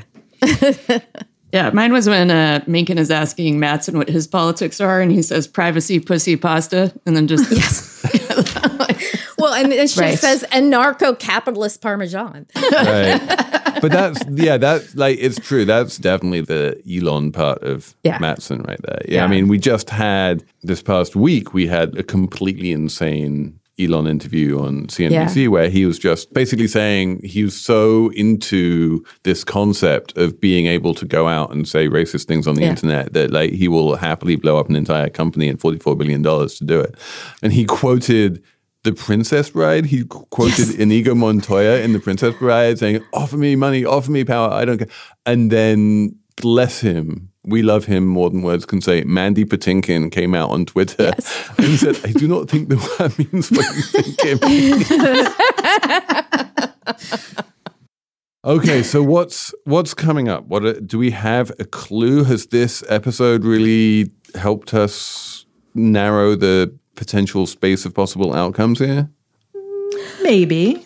Yeah, mine was when uh, Mencken is asking Matsson what his politics are, and he says privacy, pussy, pasta, and then just yes. Well, and then she Right. says anarcho capitalist parmesan. right. But that's yeah, that's like it's true. That's definitely the Elon part of Yeah. Matsson right there. Yeah, I mean, we just had this past week we had a completely insane Elon interview on CNBC where he was just basically saying he was so into this concept of being able to go out and say racist things on the Yeah. internet that like he will happily blow up an entire company and 44 billion dollars to do it. And he quoted the Princess Bride. He quoted Inigo Montoya in The Princess Bride saying, Offer me money, offer me power, I don't care. And then, bless him, we love him more than words can say. Mandy Patinkin came out on Twitter and said, I do not think the word means what you think it means. Okay, so what's what's coming up? What do we have a clue? Has this episode really helped us narrow the potential space of possible outcomes here? Maybe.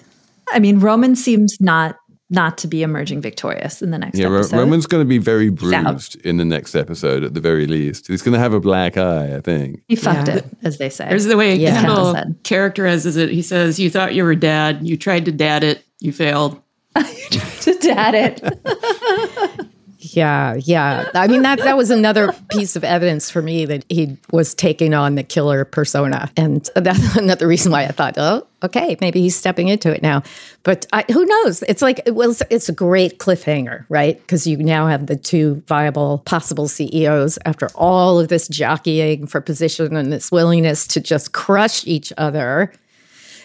I mean, Roman seems not not to be emerging victorious in the next Yeah, Ro- episode. Roman's going to be very bruised in the next episode, at the very least. He's going to have a black eye, I think. he fucked Yeah. it, as they say. There's the way Yeah. Kendall Kendall said. characterizes it. He says, "You thought you were dad. You tried to dad it. You failed." You tried to dad it. Yeah, yeah. I mean that that was another piece of evidence for me that he was taking on the killer persona, and that's another reason why I thought, oh, okay, maybe he's stepping into it now. But I, who knows? It's like well, it's, it's a great cliffhanger, right? Because you now have the two viable possible CEOs after all of this jockeying for position and this willingness to just crush each other,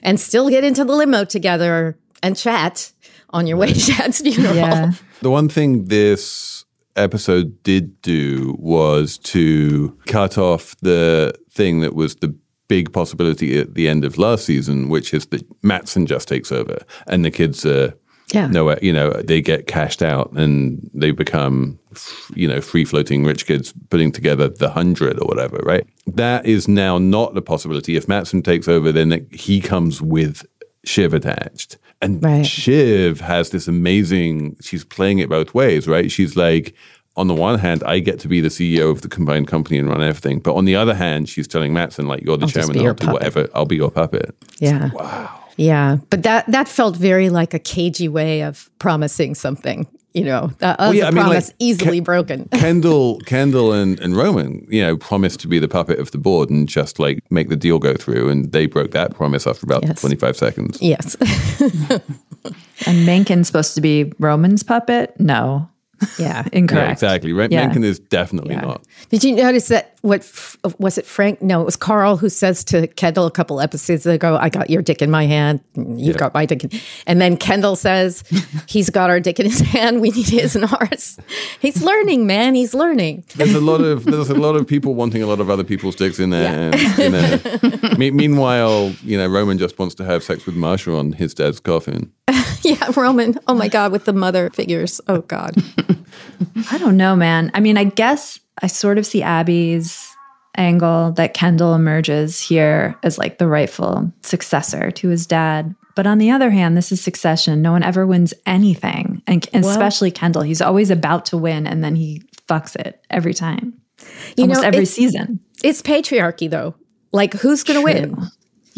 and still get into the limo together and chat on your way to Chad's funeral. Yeah. The one thing this episode did do was to cut off the thing that was the big possibility at the end of last season, which is that Matsson just takes over and the kids are Yeah. nowhere, you know, they get cashed out and they become, you know, free floating rich kids putting together the hundred or whatever, right? That is now not the possibility. If Matsson takes over, then he comes with Shiv attached. And Right. Shiv has this amazing, she's playing it both ways, right? She's like, on the one hand, I get to be the CEO of the combined company and run everything. But on the other hand, she's telling Matsson, like, you're the I'll chairman, I'll do puppet. whatever, I'll be your puppet. Yeah. Wow. Yeah, but that that felt very like a cagey way of promising something. You know, that was yeah, a I mean, like, promise easily Ke- broken. Kendall, Kendall, and, and Roman, you know, promised to be the puppet of the board and just like make the deal go through, and they broke that promise after about Yes. twenty five seconds. yes. And Mencken's supposed to be Roman's puppet? No. yeah. Incorrect. Yeah, exactly. Ren- Yeah. Mencken is definitely Yeah. not. Did you notice that? What was it? Frank? No, it was Carl who says to Kendall a couple episodes ago, "I got your dick in my hand. You've got my dick." In. And then Kendall says, "He's got our dick in his hand. We need his and ours." He's learning, man. He's learning. There's a lot of there's a lot of people wanting a lot of other people's dicks in there. You know, Me- meanwhile, you know, Roman just wants to have sex with Marcia on his dad's coffin. Yeah, Roman. Oh my God, with the mother figures. Oh God. I don't know, man. I mean, I guess I sort of see Abby's angle that Kendall emerges here as like the rightful successor to his dad. But on the other hand, this is succession. No one ever wins anything. And and especially Kendall. He's always about to win and then he fucks it every time. You Almost know, every season. It's patriarchy, though. Like, who's going to win?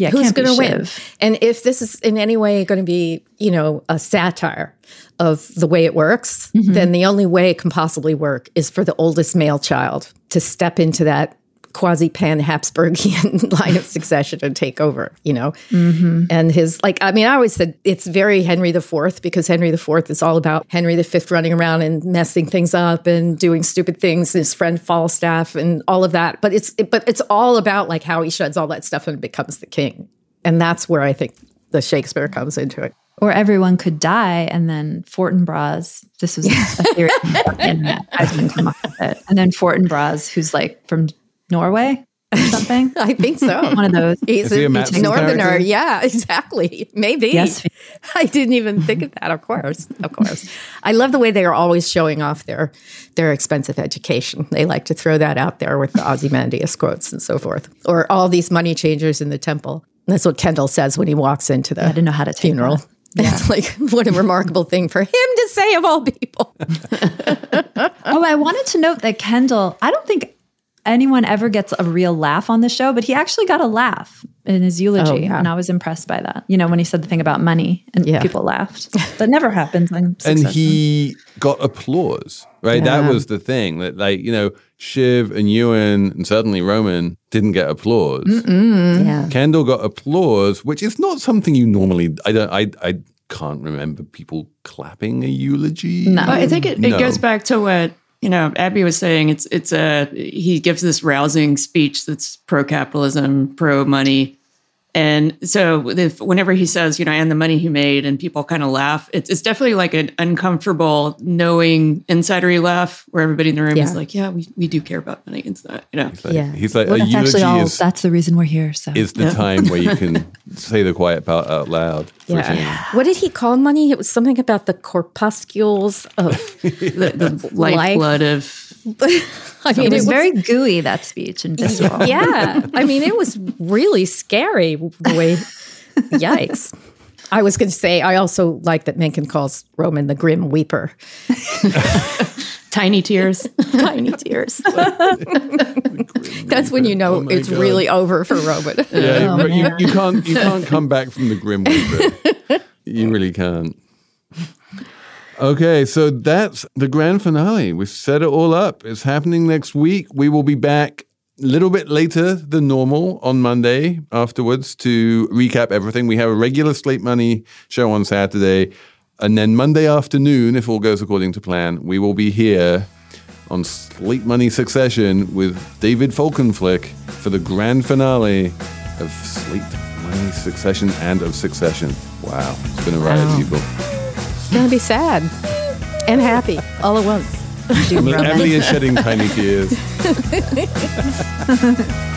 Yeah, who's going to win? And if this is in any way going to be, you know, a satire of the way it works, Mm-hmm. then the only way it can possibly work is for the oldest male child to step into that quasi pan Habsburgian line of succession and take over, you know? Mm-hmm. And his, like, I mean, I always said it's very Henry IV because Henry IV is all about Henry V running around and messing things up and doing stupid things, his friend Falstaff and all of that. But it's, but it's all about like how he sheds all that stuff and becomes the king. And that's where I think the Shakespeare comes into it. Or everyone could die and then Fortinbras, this was a theory on the internet. I come up with it. And then Fortinbras, who's like from Norway or something. I think so. One of those. He's Is he a a, northerner. character? Yeah, exactly. Maybe. Yes. I didn't even think of that. Of course. Of course. I love the way they are always showing off their their expensive education. They like to throw that out there with the Ozymandias quotes and so forth. Or all these money changers in the temple. That's what Kendall says when he walks into the I didn't know how to funeral. that. It's like what a remarkable thing for him to say of all people. Oh, I wanted to note that Kendall, I don't think anyone ever gets a real laugh on the show, but he actually got a laugh in his eulogy. Oh, yeah. And I was impressed by that. You know, when he said the thing about money and Yeah. people laughed. That never happens. and Succession. he got applause, right? That was the thing that, like, you know, Shiv and Ewan and certainly Roman didn't get applause. Yeah. Kendall got applause, which is not something you normally. I don't. I. I can't remember people clapping a eulogy. No. I think it, it No. goes back to what you know Abby was saying. It's it's a he gives this rousing speech that's pro capitalism, pro money, and so if, whenever he says, you know, and the money he made, and people kind of laugh, it's it's definitely like an uncomfortable, knowing insidery laugh where everybody in the room is like, yeah, we, we do care about money. It's not, you know. Like, Yeah. He's like Well, a that's actually eulogy all. is, That's the reason we're here. So is the time where you can say the quiet part out loud. for a change. Yeah. What did he call money? It was something about the corpuscles of The, the lifeblood of I mean, it was was- very gooey that speech and visceral. yeah. I mean, it was really scary the way. Yikes. I was going to say, I also like that Mencken calls Roman the grim weeper. tiny tears. Tiny tears. That's when you know Oh it's God. really over for Roman. Yeah, Oh, but you, you can't you can't come back from the grim reaper. you really can't. Okay, so that's the grand finale. We've set it all up. It's happening next week. We will be back a little bit later than normal on Monday afterwards to recap everything. We have a regular Slate Money show on Saturday. And then Monday afternoon, if all goes according to plan, we will be here on Slate Money Succession with David Folkenflik for the grand finale of Slate Money Succession and of Succession. Wow, it's been a ride, Wow. people. It's gonna be sad and happy all at once. Emily is shedding tiny tears.